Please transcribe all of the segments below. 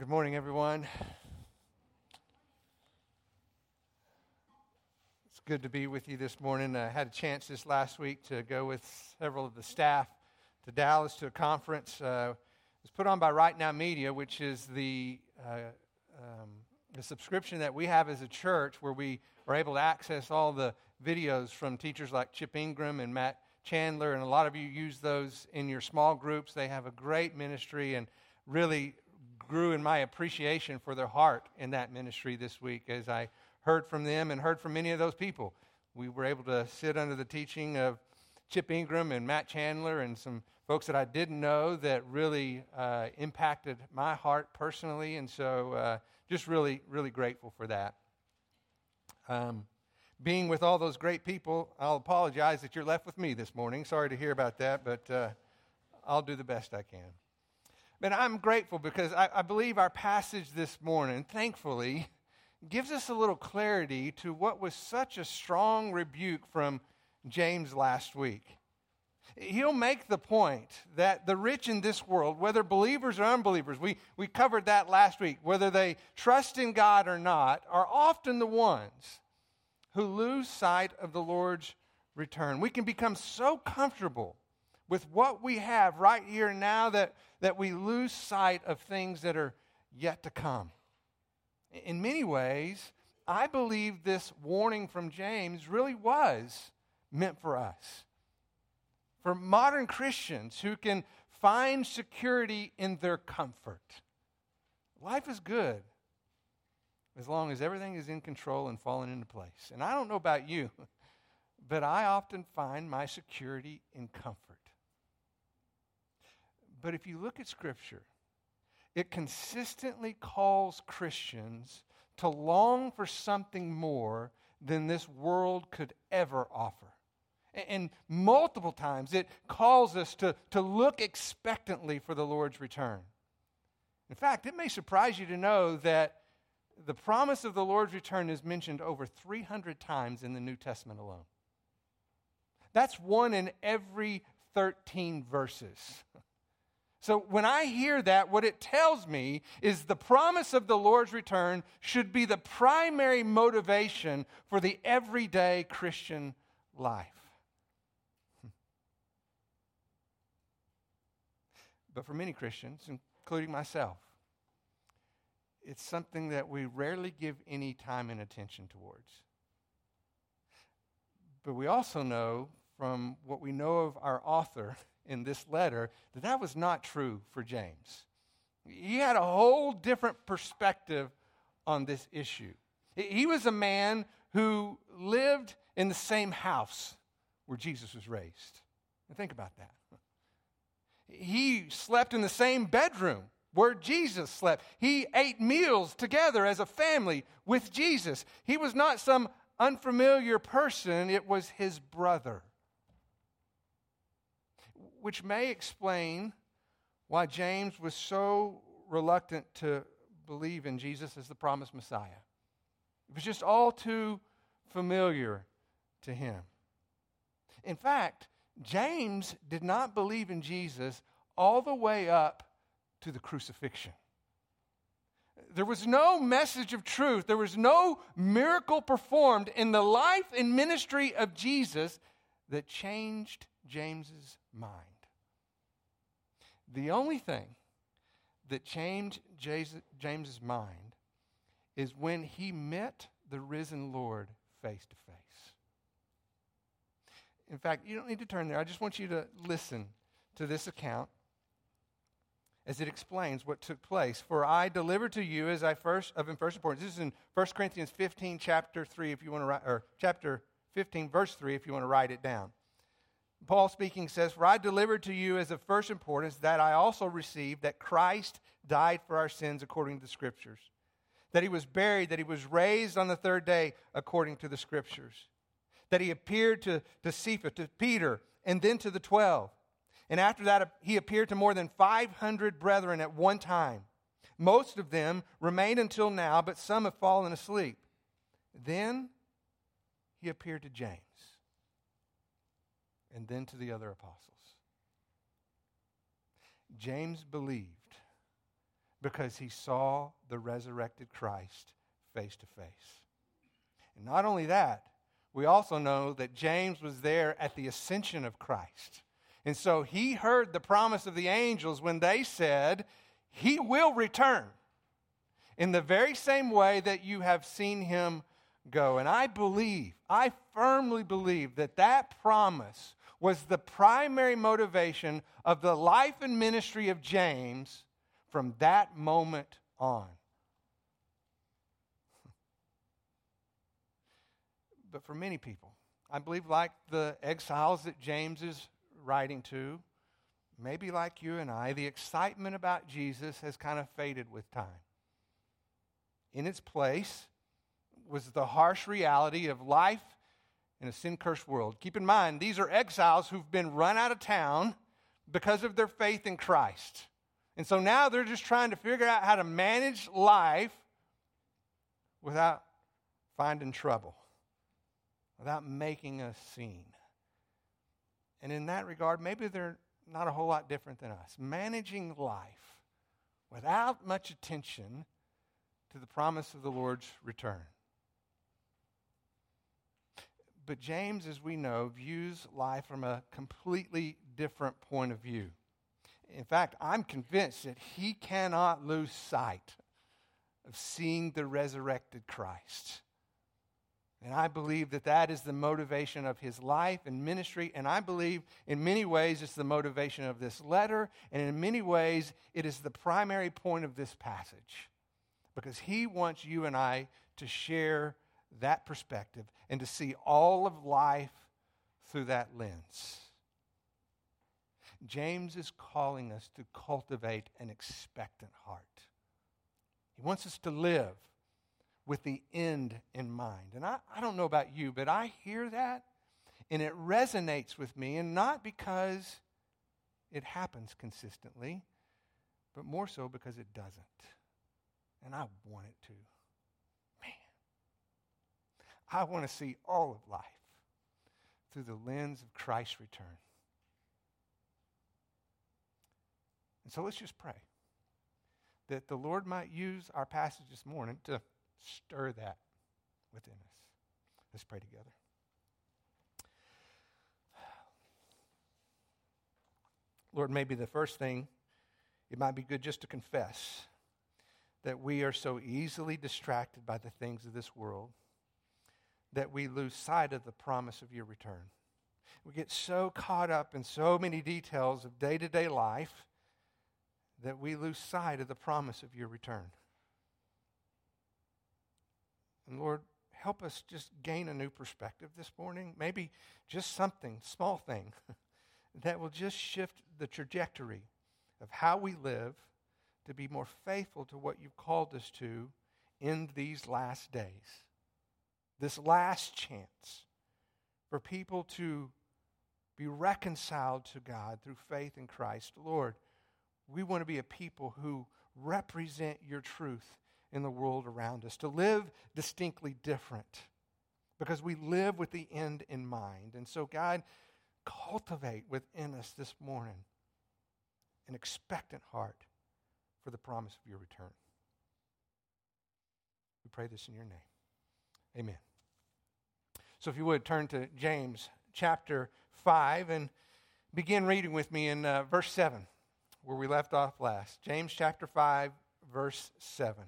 Good morning, everyone. It's good to be with you this morning. I had a chance this last week to go with several of the staff to Dallas to a conference. Uh, it was put on by Right Now Media, which is the, uh, um, the subscription that we have as a church where we are able to access all the videos from teachers like Chip Ingram and Matt Chandler, and a lot of you use those in your small groups. They have a great ministry and really grew in my appreciation for their heart in that ministry this week as I heard from them and heard from many of those people. We were able to sit under the teaching of Chip Ingram and Matt Chandler and some folks that I didn't know that really uh, impacted my heart personally. And so uh, just really, really grateful for that. Um, being with all those great people, I'll apologize that you're left with me this morning. Sorry to hear about that, but uh, I'll do the best I can. But I'm grateful because I, I believe our passage this morning, thankfully, gives us a little clarity to what was such a strong rebuke from James last week. He'll make the point that the rich in this world, whether believers or unbelievers, we, we covered that last week, whether they trust in God or not, are often the ones who lose sight of the Lord's return. We can become so comfortable with what we have right here now that, that we lose sight of things that are yet to come. In many ways, I believe this warning from James really was meant for us. For modern Christians who can find security in their comfort. Life is good as long as everything is in control and falling into place. And I don't know about you, but I often find my security in comfort. But if you look at Scripture, it consistently calls Christians to long for something more than this world could ever offer. And multiple times it calls us to, to look expectantly for the Lord's return. In fact, it may surprise you to know that the promise of the Lord's return is mentioned over 300 times in the New Testament alone. That's one in every 13 verses. So when I hear that, what it tells me is the promise of the Lord's return should be the primary motivation for the everyday Christian life. Hmm. But for many Christians, including myself, it's something that we rarely give any time and attention towards. But we also know from what we know of our author in this letter that that was not true for James. He had a whole different perspective on this issue. He was a man who lived in the same house where Jesus was raised. And think about that. He slept in the same bedroom where Jesus slept. He ate meals together as a family with Jesus. He was not some unfamiliar person, it was his brother. Which may explain why James was so reluctant to believe in Jesus as the promised Messiah. It was just all too familiar to him. In fact, James did not believe in Jesus all the way up to the crucifixion. There was no message of truth. There was no miracle performed in the life and ministry of Jesus that changed James's mind. The only thing that changed James's mind is when he met the risen Lord face to face. In fact, you don't need to turn there. I just want you to listen to this account as it explains what took place. For I delivered to you as I first of first importance. This is in 1 Corinthians 15, chapter 3, if you want to write, or chapter 15, verse 3, if you want to write it down. Paul speaking says, For I delivered to you as of first importance that I also received that Christ died for our sins according to the Scriptures, that he was buried, that he was raised on the third day according to the Scriptures, that he appeared to, to Cephas, to Peter, and then to the twelve. And after that, he appeared to more than 500 brethren at one time. Most of them remain until now, but some have fallen asleep. Then he appeared to James, and then to the other apostles. James believed because he saw the resurrected Christ face to face. And not only that, we also know that James was there at the ascension of Christ. And so he heard the promise of the angels when they said, He will return in the very same way that you have seen him go. And I believe, I firmly believe that that promise was the primary motivation of the life and ministry of James from that moment on. But for many people, I believe, like the exiles that James is writing to, maybe like you and I, the excitement about Jesus has kind of faded with time. In its place was the harsh reality of life in a sin cursed world. Keep in mind, these are exiles who've been run out of town because of their faith in Christ. And so now they're just trying to figure out how to manage life without finding trouble, without making a scene. And in that regard, maybe they're not a whole lot different than us. Managing life without much attention to the promise of the Lord's return. But James, as we know, views life from a completely different point of view. In fact, I'm convinced that he cannot lose sight of seeing the resurrected Christ. And I believe that that is the motivation of his life and ministry. And I believe in many ways it's the motivation of this letter. And in many ways it is the primary point of this passage. Because he wants you and I to share that perspective and to see all of life through that lens. James is calling us to cultivate an expectant heart. He wants us to live with the end in mind. And I, I don't know about you, but I hear that and it resonates with me, and not because it happens consistently, but more so because it doesn't. And I want it to. I want to see all of life through the lens of Christ's return. And so let's just pray that the Lord might use our passage this morning to stir that within us. Let's pray together. Lord, maybe the first thing, it might be good just to confess that we are so easily distracted by the things of this world that we lose sight of the promise of your return. We get so caught up in so many details of day to day life that we lose sight of the promise of your return. And Lord, help us just gain a new perspective this morning. Maybe just something, small thing, that will just shift the trajectory of how we live to be more faithful to what you've called us to in these last days this last chance for people to be reconciled to God through faith in Christ. Lord, we want to be a people who represent your truth in the world around us, to live distinctly different because we live with the end in mind. And so, God, cultivate within us this morning an expectant heart for the promise of your return. We pray this in your name. Amen. So if you would turn to James chapter 5 and begin reading with me in uh, verse 7, where we left off last. James chapter 5, verse 7.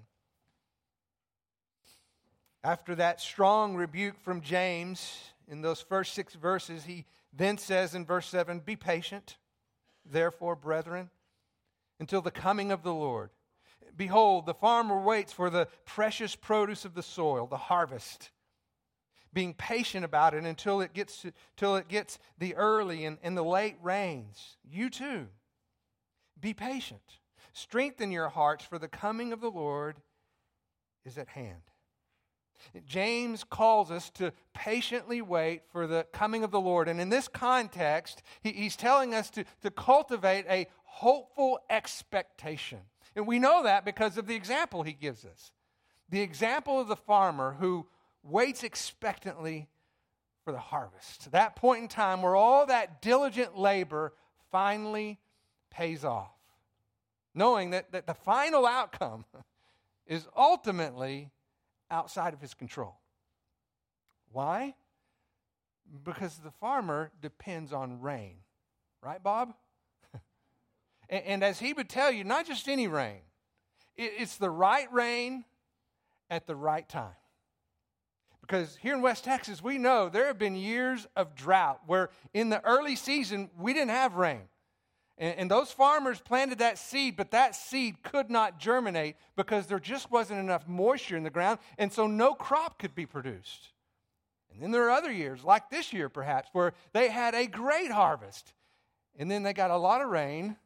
After that strong rebuke from James in those first six verses, he then says in verse 7 Be patient, therefore, brethren, until the coming of the Lord. Behold, the farmer waits for the precious produce of the soil, the harvest being patient about it until it gets, to, till it gets the early and, and the late rains. You too, be patient. Strengthen your hearts, for the coming of the Lord is at hand. James calls us to patiently wait for the coming of the Lord. And in this context, he, he's telling us to, to cultivate a hopeful expectation. And we know that because of the example he gives us. The example of the farmer who waits expectantly for the harvest. That point in time where all that diligent labor finally pays off. knowing that, that the final outcome is ultimately outside of his control. Why? Because the farmer depends on rain. Right, Bob? and, and, as he would tell you, not just any rain, it, it's the right rain at the right time. Because here in West Texas, we know there have been years of drought where in the early season we didn't have rain. And, and, those farmers planted that seed, but that seed could not germinate because there just wasn't enough moisture in the ground, and so no crop could be produced. And then there are other years, like this year perhaps, where they had a great harvest, and then they got a lot of rain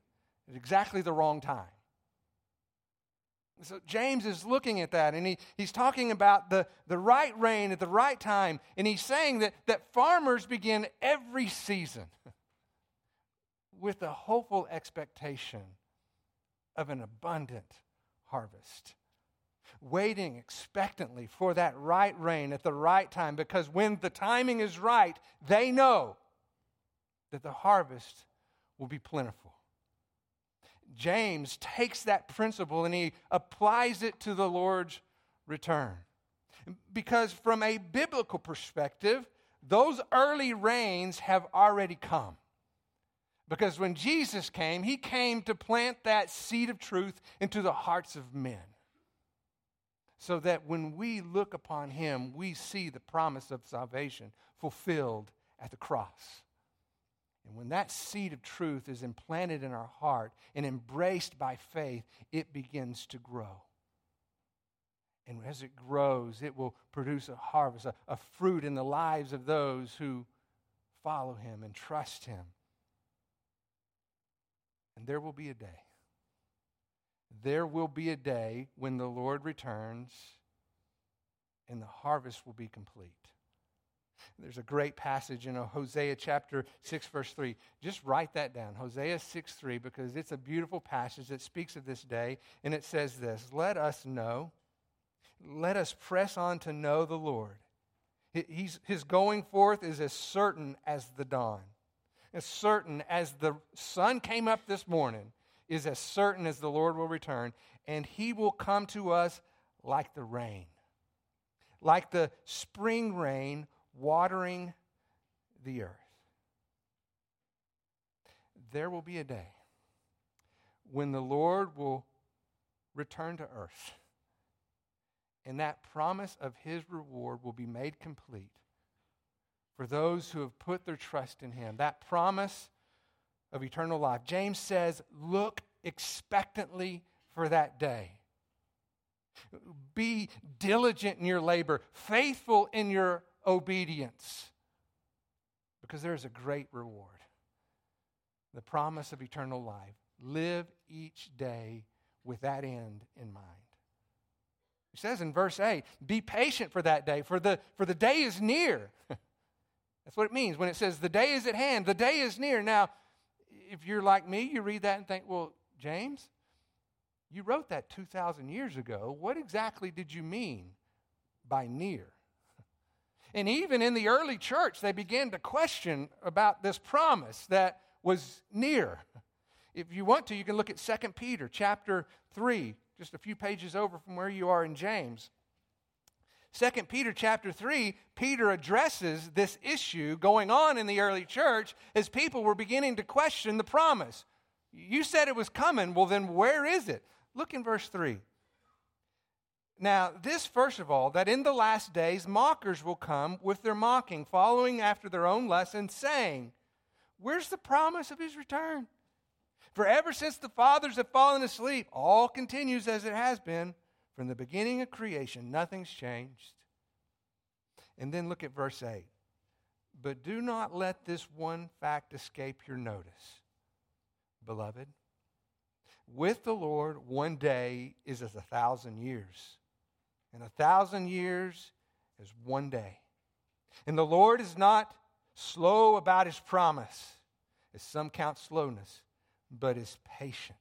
at exactly the wrong time. So James is looking at that and he, he's talking about the, the right rain at the right time. And he's saying that, that farmers begin every season with a hopeful expectation of an abundant harvest. Waiting expectantly for that right rain at the right time because when the timing is right, they know that the harvest will be plentiful. James takes that principle and he applies it to the Lord's return. Because from a biblical perspective, those early rains have already come. Because when Jesus came, he came to plant that seed of truth into the hearts of men. So that when we look upon him, we see the promise of salvation fulfilled at the cross. And when that seed of truth is implanted in our heart and embraced by faith, it begins to grow. And as it grows, it will produce a harvest, a, a fruit in the lives of those who follow him and trust him. And there will be a day. There will be a day when the Lord returns and the harvest will be complete. There's a great passage in uh, Hosea chapter 6, verse 3. Just write that down, Hosea 6, 3, because it's a beautiful passage that speaks of this day. And it says this Let us know, let us press on to know the Lord. He's, his going forth is as certain as the dawn, as certain as the sun came up this morning, is as certain as the Lord will return. And he will come to us like the rain, like the spring rain watering the earth. There will be a day when the Lord will return to earth, and that promise of his reward will be made complete for those who have put their trust in him. That promise of eternal life. James says, Look expectantly for that day. Be diligent in your labor, faithful in your obedience. Because there is a great reward the promise of eternal life. Live each day with that end in mind. He says in verse 8, be patient for that day, for the, for the day is near. That's what it means when it says the day is at hand, the day is near. Now, if you're like me, you read that and think, well, James, you wrote that 2,000 years ago. What exactly did you mean by near? And even in the early church, they began to question about this promise that was near. If you want to, you can look at 2 Peter chapter 3, just a few pages over from where you are in James. 2 Peter chapter 3, Peter addresses this issue going on in the early church as people were beginning to question the promise. You said it was coming, well, then where is it? Look in verse 3. Now, this, first of all, that in the last days mockers will come with their mocking, following after their own lessons, saying, Where's the promise of his return? For ever since the fathers have fallen asleep, all continues as it has been from the beginning of creation. Nothing's changed. And then look at verse 8. But do not let this one fact escape your notice, beloved. With the Lord, one day is as a thousand years and a thousand years is one day. And the Lord is not slow about his promise, as some count slowness, but is patient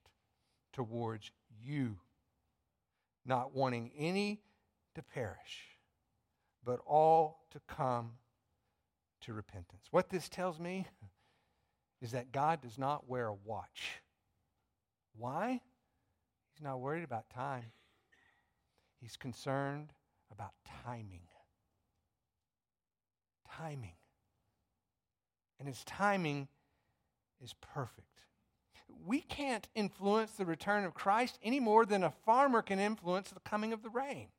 towards you, not wanting any to perish, but all to come to repentance. What this tells me is that God does not wear a watch. Why? He's not worried about time. He's concerned about timing. Timing. And his timing is perfect. We can't influence the return of Christ any more than a farmer can influence the coming of the rain.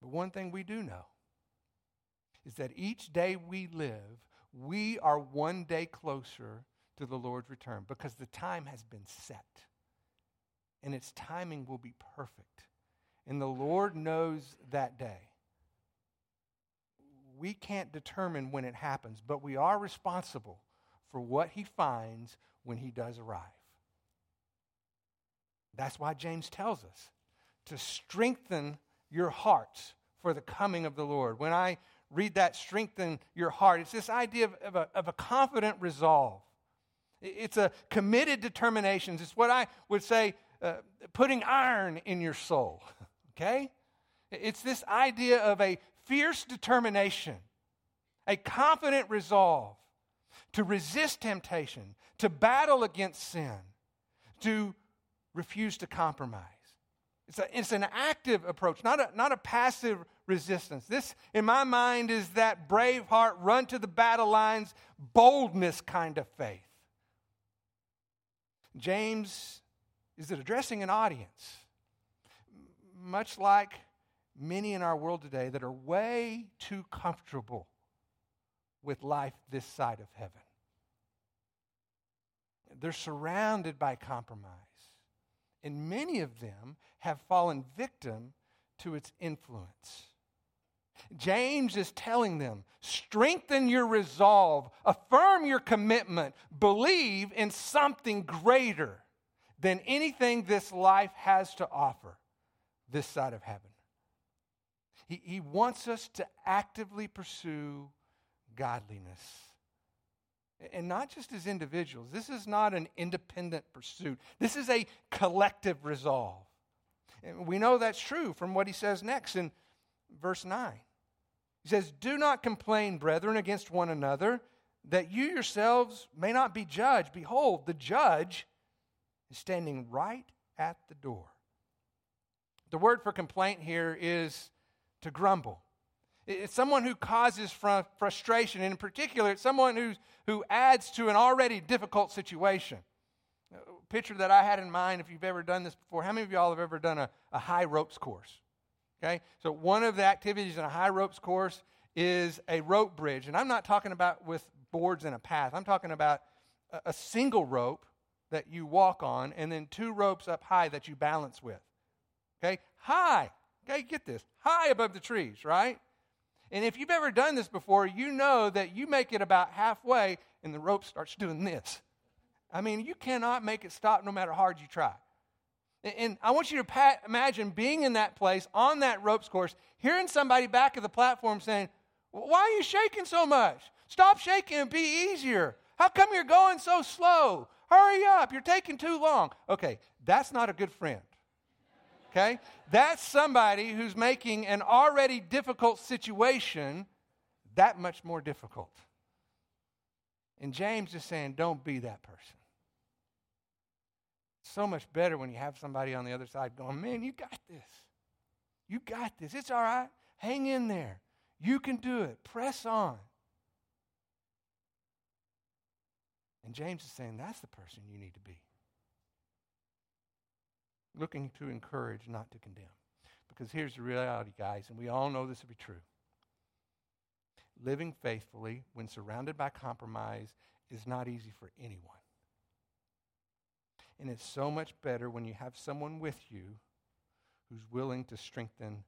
But one thing we do know is that each day we live, we are one day closer to the Lord's return because the time has been set. And its timing will be perfect. And the Lord knows that day. We can't determine when it happens, but we are responsible for what he finds when he does arrive. That's why James tells us to strengthen your hearts for the coming of the Lord. When I read that, strengthen your heart, it's this idea of, of, a, of a confident resolve. It's a committed determination. It's what I would say uh, putting iron in your soul. Okay? It's this idea of a fierce determination, a confident resolve to resist temptation, to battle against sin, to refuse to compromise. It's, a, it's an active approach, not a, not a passive resistance. This, in my mind, is that brave heart, run to the battle lines, boldness kind of faith. James is it addressing an audience, much like many in our world today that are way too comfortable with life this side of heaven. They're surrounded by compromise, and many of them have fallen victim to its influence. James is telling them strengthen your resolve, affirm your commitment, believe in something greater than anything this life has to offer this side of heaven. He, he wants us to actively pursue godliness. And not just as individuals. This is not an independent pursuit. This is a collective resolve. And we know that's true from what he says next in verse 9. He says, Do not complain, brethren, against one another, that you yourselves may not be judged. Behold, the judge is standing right at the door. The word for complaint here is to grumble. It's someone who causes frustration, and in particular, it's someone who's, who adds to an already difficult situation. A picture that I had in mind, if you've ever done this before, how many of y'all have ever done a, a high ropes course? Okay, so one of the activities in a high ropes course is a rope bridge, and I'm not talking about with boards and a path. I'm talking about a, a single rope that you walk on, and then two ropes up high that you balance with. Okay, high. Okay, get this high above the trees, right? And if you've ever done this before, you know that you make it about halfway and the rope starts doing this. I mean, you cannot make it stop no matter how hard you try. And I want you to pat, imagine being in that place on that ropes course, hearing somebody back at the platform saying, Why are you shaking so much? Stop shaking and be easier. How come you're going so slow? Hurry up, you're taking too long. Okay, that's not a good friend okay? That's somebody who's making an already difficult situation that much more difficult. And James is saying, don't be that person. so much better when you have somebody on the other side going, man, you got this. You got this. It's all right. Hang in there. You can do it. Press on. And James is saying, that's the person you need to be looking to encourage, not to condemn. Because here's the reality, guys, and we all know this to be true. Living faithfully when surrounded by compromise is not easy for anyone. And it's so much better when you have someone with you who's willing to strengthen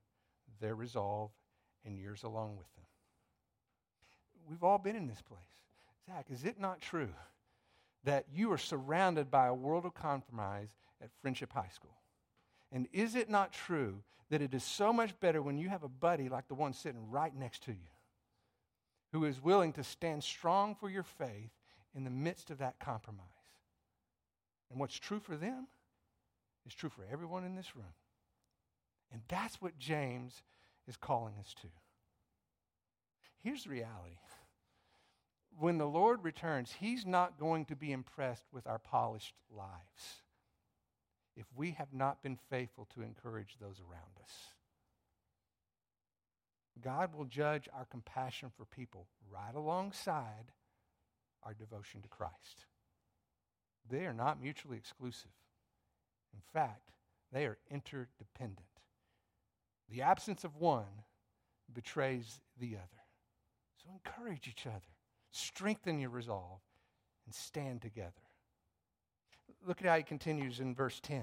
their resolve and yours along with them. We've all been in this place. Zach, is it not true that you are surrounded by a world of compromise at Friendship High School. And is it not true that it is so much better when you have a buddy like the one sitting right next to you who is willing to stand strong for your faith in the midst of that compromise? And what's true for them is true for everyone in this room. And that's what James is calling us to. Here's the reality when the Lord returns, He's not going to be impressed with our polished lives. if we have not been faithful to encourage those around us. God will judge our compassion for people right alongside our devotion to Christ. They are not mutually exclusive. In fact, they are interdependent. The absence of one betrays the other. So encourage each other, strengthen your resolve, and stand together. Look at how he continues in verse 10.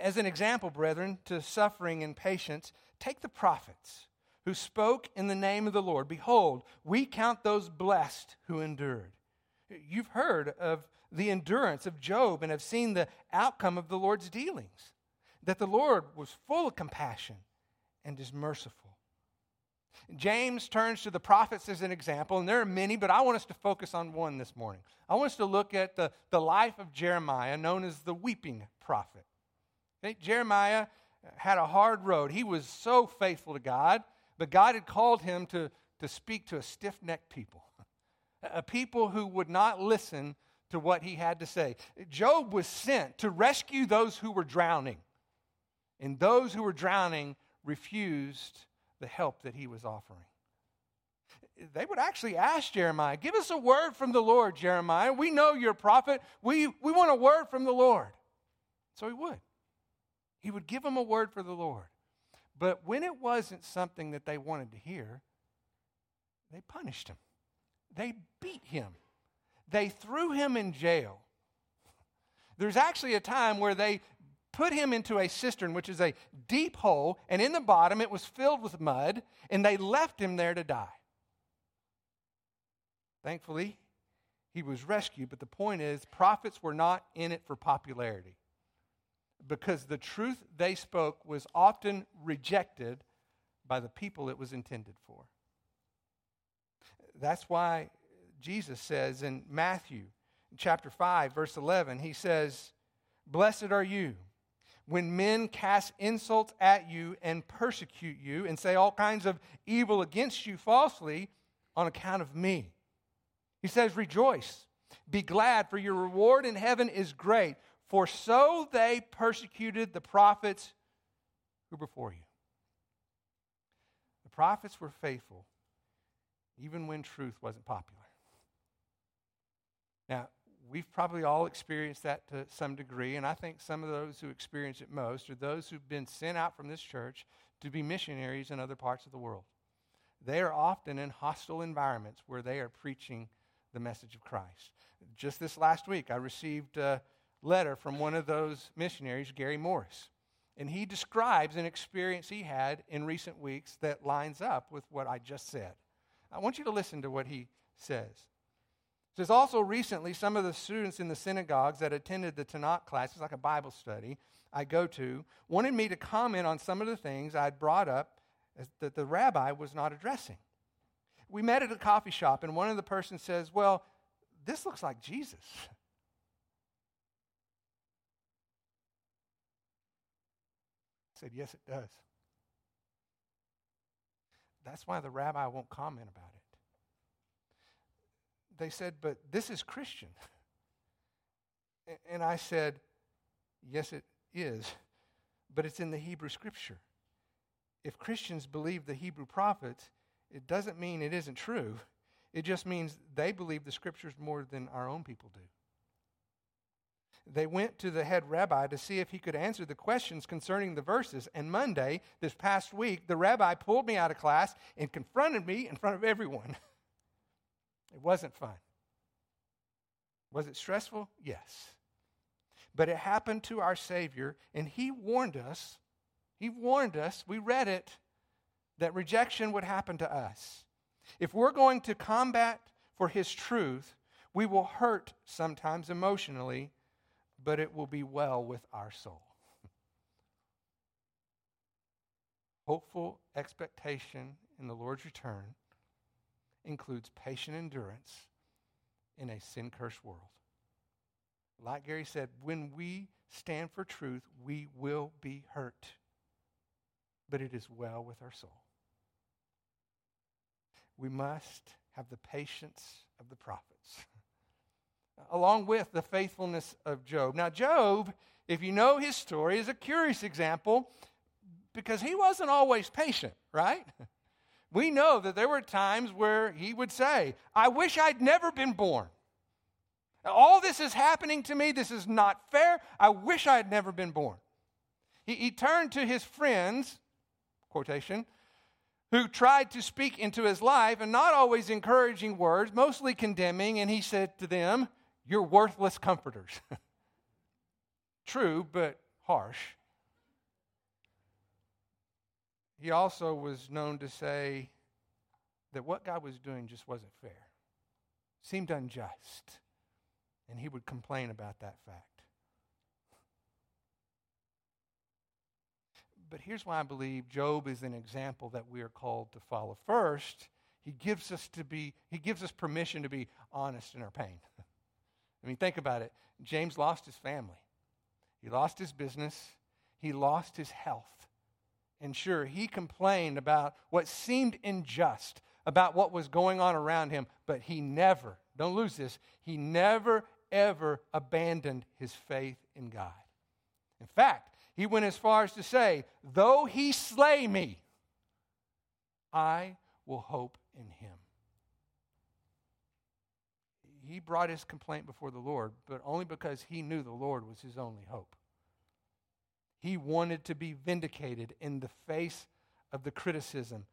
As an example, brethren, to suffering and patience, take the prophets who spoke in the name of the Lord. Behold, we count those blessed who endured. You've heard of the endurance of Job and have seen the outcome of the Lord's dealings, that the Lord was full of compassion and is merciful. James turns to the prophets as an example, and there are many, but I want us to focus on one this morning. I want us to look at the, the life of Jeremiah, known as the weeping prophet. Okay? Jeremiah had a hard road. He was so faithful to God, but God had called him to, to speak to a stiff necked people, a people who would not listen to what he had to say. Job was sent to rescue those who were drowning, and those who were drowning refused the help that he was offering. They would actually ask Jeremiah, Give us a word from the Lord, Jeremiah. We know you're a prophet. We, we want a word from the Lord. So he would. He would give them a word for the Lord. But when it wasn't something that they wanted to hear, they punished him. They beat him. They threw him in jail. There's actually a time where they put him into a cistern, which is a deep hole, and in the bottom it was filled with mud, and they left him there to die. Thankfully, he was rescued, but the point is, prophets were not in it for popularity because the truth they spoke was often rejected by the people it was intended for. That's why Jesus says in Matthew chapter 5, verse 11, he says, Blessed are you when men cast insults at you and persecute you and say all kinds of evil against you falsely on account of me. He says, Rejoice, be glad, for your reward in heaven is great, for so they persecuted the prophets who were before you. The prophets were faithful even when truth wasn't popular. Now, we've probably all experienced that to some degree, and I think some of those who experience it most are those who've been sent out from this church to be missionaries in other parts of the world. They are often in hostile environments where they are preaching the message of Christ. Just this last week, I received a letter from one of those missionaries, Gary Morris, and he describes an experience he had in recent weeks that lines up with what I just said. I want you to listen to what he says says also recently, some of the students in the synagogues that attended the Tanakh class, it's like a Bible study I go to, wanted me to comment on some of the things I'd brought up that the rabbi was not addressing. We met at a coffee shop, and one of the persons says, Well, this looks like Jesus. I said, Yes, it does. That's why the rabbi won't comment about it they said, But this is Christian. And I said, Yes, it is, but it's in the Hebrew scripture. If Christians believe the Hebrew prophets, it doesn't mean it isn't true. It just means they believe the scriptures more than our own people do. They went to the head rabbi to see if he could answer the questions concerning the verses. And Monday, this past week, the rabbi pulled me out of class and confronted me in front of everyone. It wasn't fun. Was it stressful? Yes. But it happened to our Savior, and He warned us. He warned us, we read it, that rejection would happen to us. If we're going to combat for His truth, we will hurt sometimes emotionally, but it will be well with our soul. Hopeful expectation in the Lord's return includes patient endurance in a sin cursed world. Like Gary said, when we stand for truth, we will be hurt, but it is well with our soul. We must have the patience of the prophets. along with the faithfulness of Job. Now, Job, if you know his story, is a curious example because he wasn't always patient, right? We know that there were times where he would say, I wish I'd never been born. All this is happening to me. This is not fair. I wish I had never been born. He, he turned to his friends, quotation, who tried to speak into his life and not always encouraging words, mostly condemning, and he said to them, You're worthless comforters. True, but harsh. He also was known to say that what God was doing just wasn't fair, seemed unjust, and he would complain about that fact. But here's why I believe Job is an example that we are called to follow. First, he gives us to be he gives us permission to be honest in our pain. I mean, think about it. James lost his family. He lost his business. He lost his health. And sure, he complained about what seemed unjust, about what was going on around him, but he never, don't lose this, he never, ever abandoned his faith in God. In fact, he went as far as to say, Though he slay me, I will hope in him. He brought his complaint before the Lord, but only because he knew the Lord was his only hope. He wanted to be vindicated in the face of the criticism.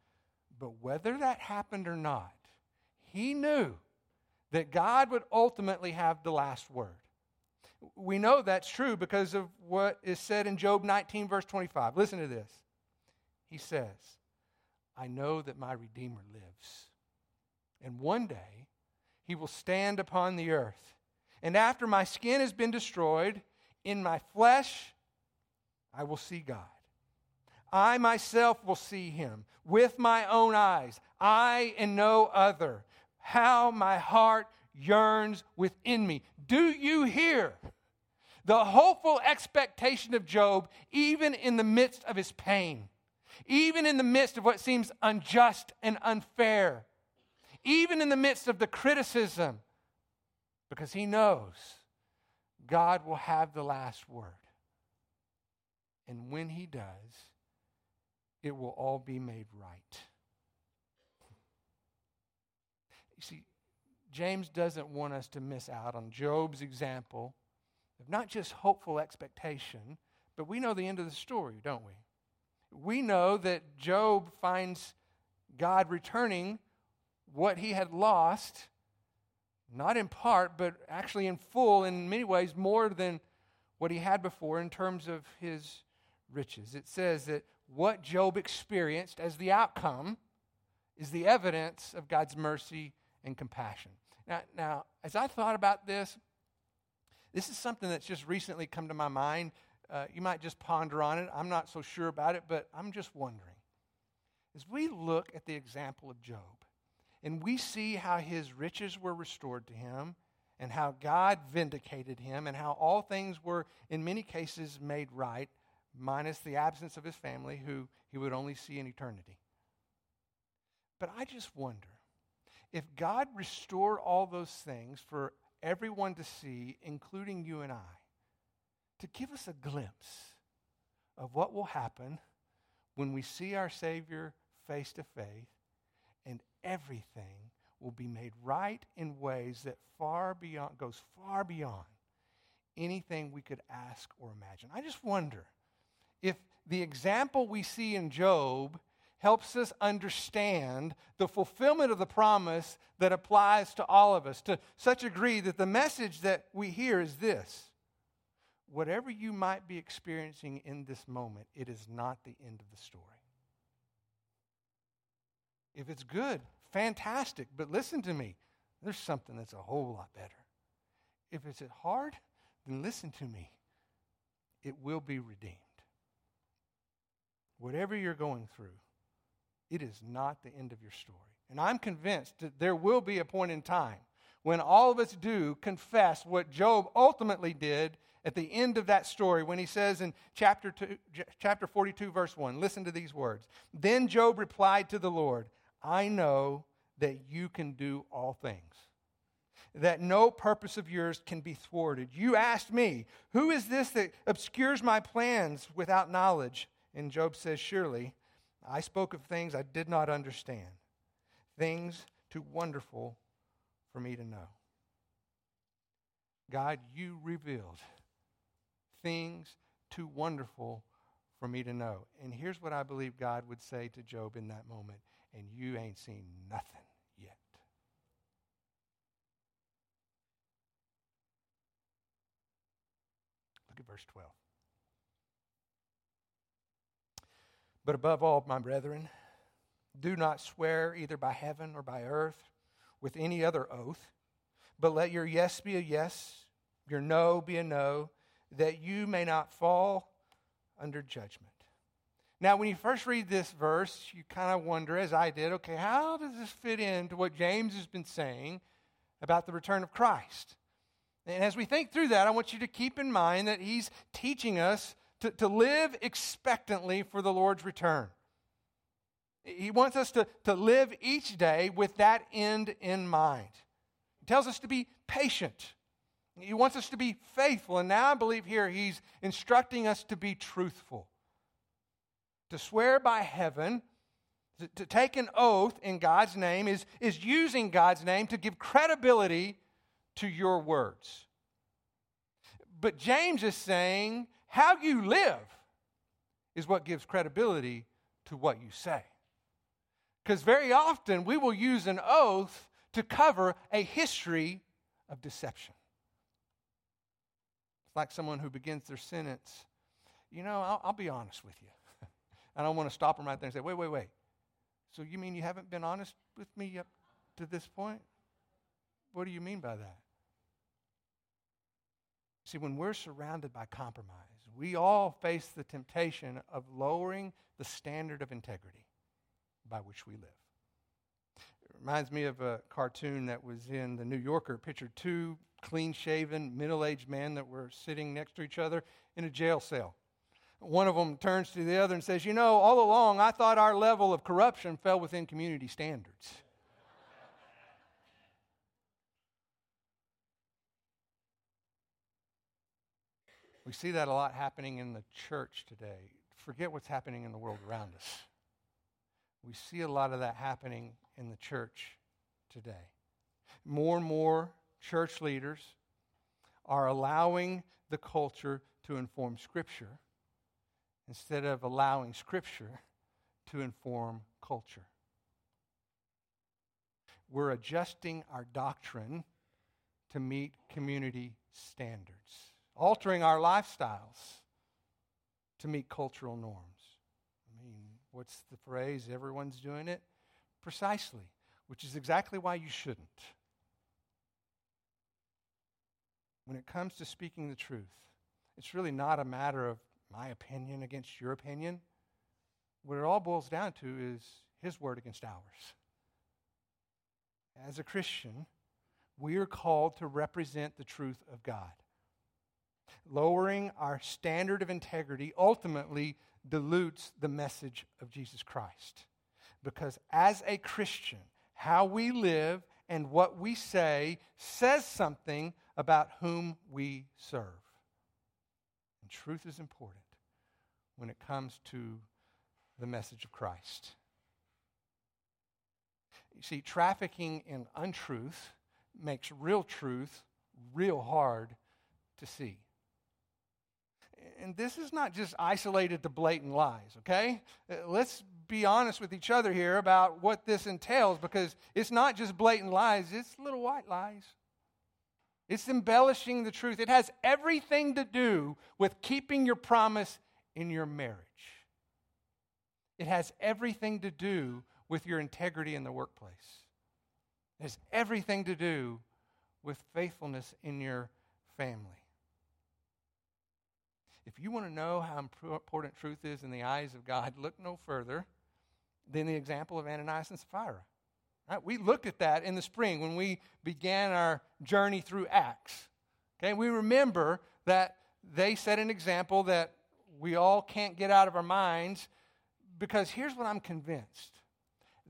But whether that happened or not, he knew that God would ultimately have the last word. We know that's true because of what is said in Job 19, verse 25. Listen to this. He says, I know that my Redeemer lives, and one day he will stand upon the earth. And after my skin has been destroyed, in my flesh I will see God. I myself will see him with my own eyes, I and no other. How my heart yearns within me. Do you hear? The hopeful expectation of Job, even in the midst of his pain, even in the midst of what seems unjust and unfair, even in the midst of the criticism, because he knows God will have the last word. And when he does, it will all be made right. You see, James doesn't want us to miss out on Job's example of not just hopeful expectation, but we know the end of the story, don't we? We know that Job finds God returning what he had lost, not in part, but actually in full, in many ways, more than what he had before in terms of his riches. It says that what Job experienced as the outcome is the evidence of God's mercy and compassion. Now, now as I thought about this, this is something that's just recently come to my mind. Uh, you might just ponder on it. I'm not so sure about it, but I'm just wondering. As we look at the example of Job and we see how his riches were restored to him and how God vindicated him and how all things were, in many cases, made right, minus the absence of his family, who he would only see in eternity. But I just wonder if God restored all those things for everyone to see, including you and I, to give us a glimpse of what will happen when we see our Savior face to face and everything will be made right in ways that far beyond goes far beyond anything we could ask or imagine. I just wonder if the example we see in Job helps us understand the fulfillment of the promise that applies to all of us to such a degree that the message that we hear is this whatever you might be experiencing in this moment, it is not the end of the story. If it's good, fantastic, but listen to me, there's something that's a whole lot better. If it's hard, then listen to me, it will be redeemed. Whatever you're going through, it is not the end of your story. And I'm convinced that there will be a point in time when all of us do confess what Job ultimately did at the end of that story when he says in chapter, two, chapter 42, verse 1, listen to these words. Then Job replied to the Lord, I know that you can do all things, that no purpose of yours can be thwarted. You asked me, Who is this that obscures my plans without knowledge? And Job says, Surely I spoke of things I did not understand, things too wonderful for me to know. God, you revealed things too wonderful for me to know. And here's what I believe God would say to Job in that moment and you ain't seen nothing yet. Look at verse 12. But above all, my brethren, do not swear either by heaven or by earth with any other oath, but let your yes be a yes, your no be a no, that you may not fall under judgment. Now, when you first read this verse, you kind of wonder, as I did, okay, how does this fit into what James has been saying about the return of Christ? And as we think through that, I want you to keep in mind that he's teaching us to, to live expectantly for the Lord's return. He wants us to, to live each day with that end in mind. He tells us to be patient. He wants us to be faithful. And now I believe here he's instructing us to be truthful. To swear by heaven, to, to take an oath in God's name, is, is using God's name to give credibility to your words. But James is saying how you live is what gives credibility to what you say. Because very often we will use an oath to cover a history of deception. It's like someone who begins their sentence, you know, I'll, I'll be honest with you. I don't want to stop them right there and say, wait, wait, wait. So you mean you haven't been honest with me up to this point? What do you mean by that? See, when we're surrounded by compromise, we all face the temptation of lowering the standard of integrity by which we live. It reminds me of a cartoon that was in the New Yorker. It Pictured two clean shaven, middle aged men that were sitting next to each other in a jail cell. One of them turns to the other and says, You know, all along I thought our level of corruption fell within community standards. We see that a lot happening in the church today. Forget what's happening in the world around us. We see a lot of that happening in the church today. More and more church leaders are allowing the culture to inform Scripture instead of allowing Scripture to inform culture. We're adjusting our doctrine to meet community standards altering our lifestyles to meet cultural norms. I mean, what's the phrase? Everyone's doing it? Precisely, which is exactly why you shouldn't. When it comes to speaking the truth, it's really not a matter of my opinion against your opinion. What it all boils down to is his word against ours. As a Christian, we are called to represent the truth of God lowering our standard of integrity ultimately dilutes the message of Jesus Christ. Because as a Christian, how we live and what we say says something about whom we serve. And truth is important when it comes to the message of Christ. You see, trafficking in untruth makes real truth real hard to see and this is not just isolated to blatant lies, okay? Uh, let's be honest with each other here about what this entails because it's not just blatant lies, it's little white lies. It's embellishing the truth. It has everything to do with keeping your promise in your marriage. It has everything to do with your integrity in the workplace. It has everything to do with faithfulness in your family. If you want to know how important truth is in the eyes of God, look no further than the example of Ananias and Sapphira. Right? We looked at that in the spring when we began our journey through Acts. Okay, we remember that they set an example that we all can't get out of our minds because here's what I'm convinced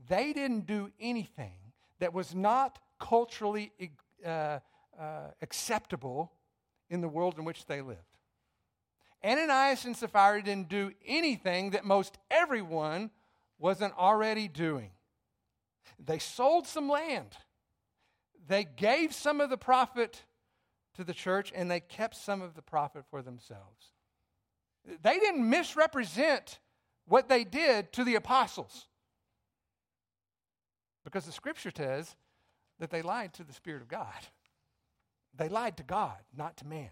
they didn't do anything that was not culturally uh, uh, acceptable in the world in which they lived. Ananias and Sapphira didn't do anything that most everyone wasn't already doing. They sold some land, they gave some of the profit to the church, and they kept some of the profit for themselves. They didn't misrepresent what they did to the apostles. Because the scripture says that they lied to the Spirit of God. They lied to God, not to man.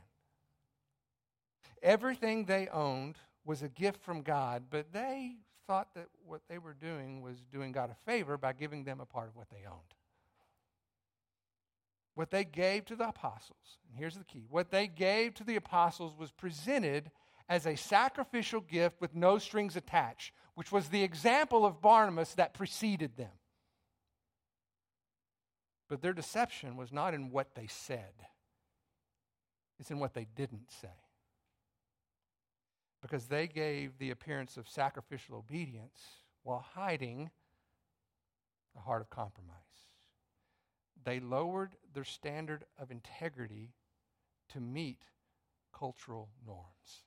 Everything they owned was a gift from God, but they thought that what they were doing was doing God a favor by giving them a part of what they owned. What they gave to the apostles, and here's the key what they gave to the apostles was presented as a sacrificial gift with no strings attached, which was the example of Barnabas that preceded them. But their deception was not in what they said, it's in what they didn't say. Because they gave the appearance of sacrificial obedience while hiding a heart of compromise. They lowered their standard of integrity to meet cultural norms.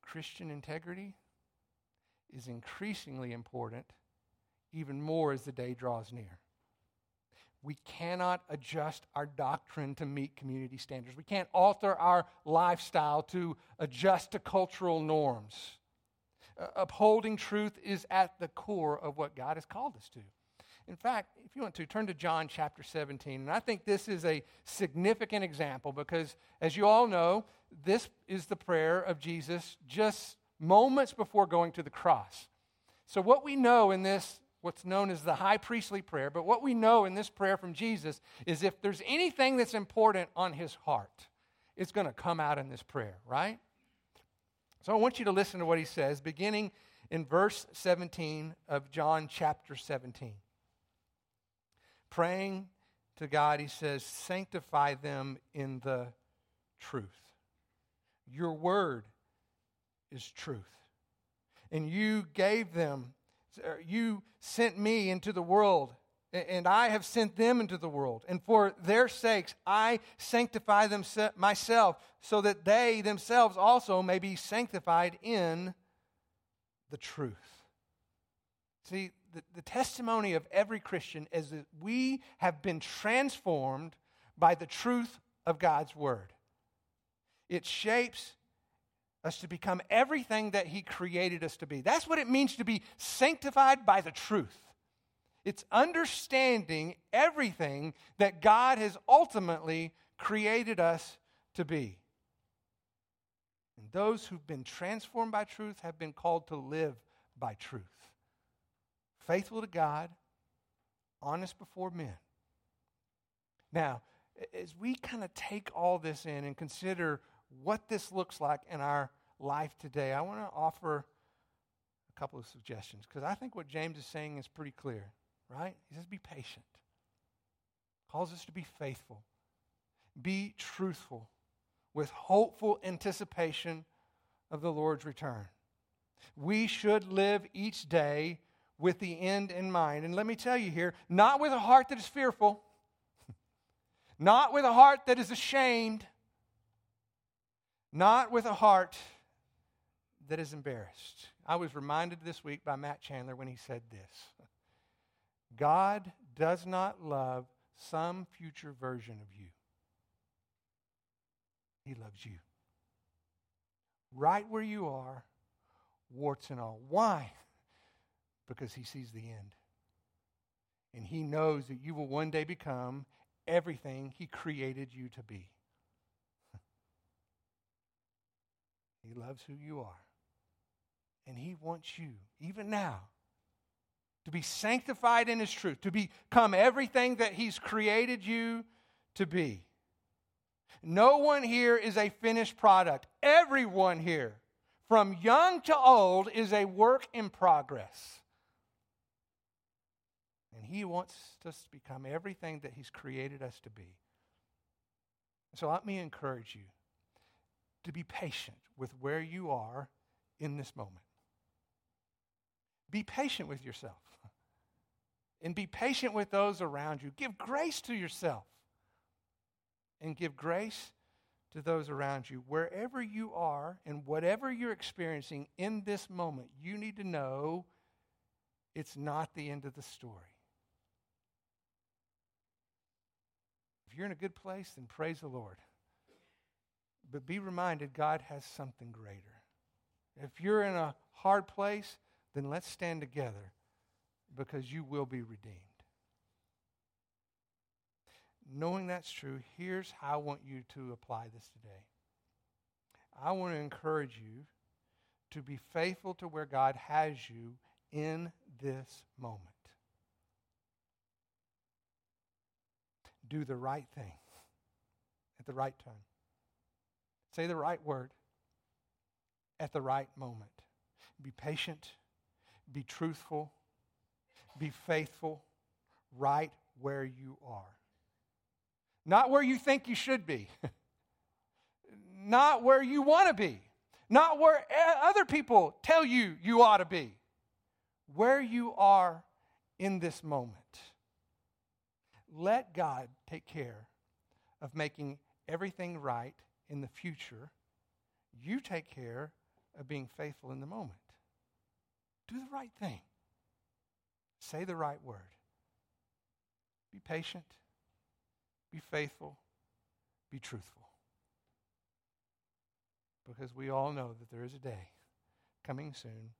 Christian integrity is increasingly important, even more as the day draws near. We cannot adjust our doctrine to meet community standards. We can't alter our lifestyle to adjust to cultural norms. Uh, upholding truth is at the core of what God has called us to. In fact, if you want to, turn to John chapter 17. And I think this is a significant example because, as you all know, this is the prayer of Jesus just moments before going to the cross. So, what we know in this, what's known as the high priestly prayer, but what we know in this prayer from Jesus is if there's anything that's important on his heart, it's going to come out in this prayer, right? So, I want you to listen to what he says, beginning in verse 17 of John chapter 17. Praying to God, he says, Sanctify them in the truth. Your word is truth. And you gave them, you sent me into the world, and I have sent them into the world. And for their sakes, I sanctify them myself, so that they themselves also may be sanctified in the truth. See, the, the testimony of every Christian is that we have been transformed by the truth of God's word. It shapes us to become everything that He created us to be. That's what it means to be sanctified by the truth. It's understanding everything that God has ultimately created us to be. And those who've been transformed by truth have been called to live by truth. Faithful to God, honest before men. Now, as we kind of take all this in and consider what this looks like in our life today, I want to offer a couple of suggestions because I think what James is saying is pretty clear, right? He says, be patient, calls us to be faithful, be truthful with hopeful anticipation of the Lord's return. We should live each day with the end in mind. And let me tell you here, not with a heart that is fearful, not with a heart that is ashamed, not with a heart that is embarrassed. I was reminded this week by Matt Chandler when he said this God does not love some future version of you, He loves you. Right where you are, warts and all. Why? Because He sees the end. And He knows that you will one day become everything He created you to be. He loves who you are. And He wants you, even now, to be sanctified in His truth, to become everything that He's created you to be. No one here is a finished product. Everyone here, from young to old, is a work in progress. And He wants us to become everything that He's created us to be. So let me encourage you to be patient with where you are in this moment. Be patient with yourself. and be patient with those around you. Give grace to yourself and give grace to those around you. Wherever you are and whatever you're experiencing in this moment, you need to know it's not the end of the story. If you're in a good place, then praise the Lord. But be reminded God has something greater. If you're in a hard place, then let's stand together because you will be redeemed. Knowing that's true, here's how I want you to apply this today. I want to encourage you to be faithful to where God has you in this moment. Do the right thing at the right time. Say the right word at the right moment. Be patient, be truthful, be faithful right where you are. Not where you think you should be, not where you want to be, not where other people tell you you ought to be, where you are in this moment. Let God take care of making everything right in the future. You take care of being faithful in the moment. Do the right thing. Say the right word. Be patient. Be faithful. Be truthful. Because we all know that there is a day coming soon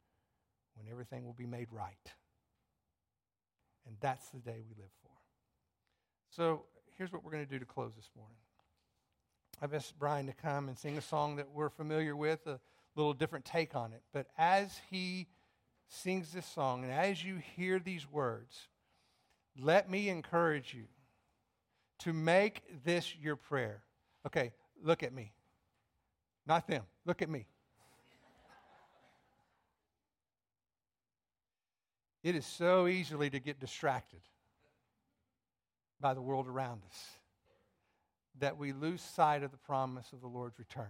when everything will be made right. And that's the day we live for. So here's what we're going to do to close this morning. I've asked Brian to come and sing a song that we're familiar with, a little different take on it. But as he sings this song, and as you hear these words, let me encourage you to make this your prayer. Okay, look at me. Not them. Look at me. It is so easily to get distracted by the world around us that we lose sight of the promise of the Lord's return.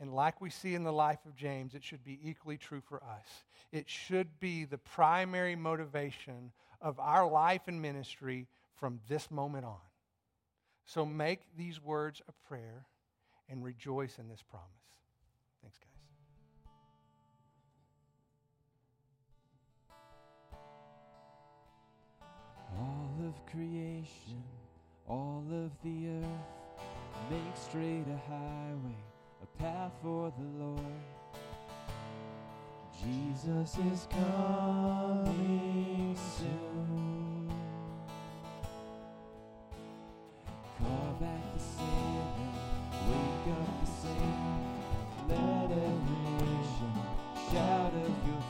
And like we see in the life of James, it should be equally true for us. It should be the primary motivation of our life and ministry from this moment on. So make these words a prayer and rejoice in this promise. Thanks, guys. All of creation, all of the earth, make straight a highway a path for the Lord. Jesus is coming soon. Call back the sinner, wake up the saint. Let every nation shout of your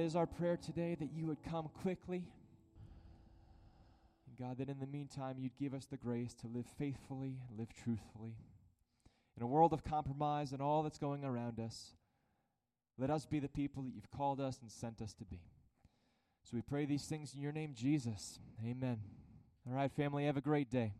is our prayer today that you would come quickly. And God, that in the meantime you'd give us the grace to live faithfully live truthfully. In a world of compromise and all that's going around us, let us be the people that you've called us and sent us to be. So we pray these things in your name, Jesus. Amen. All right, family, have a great day.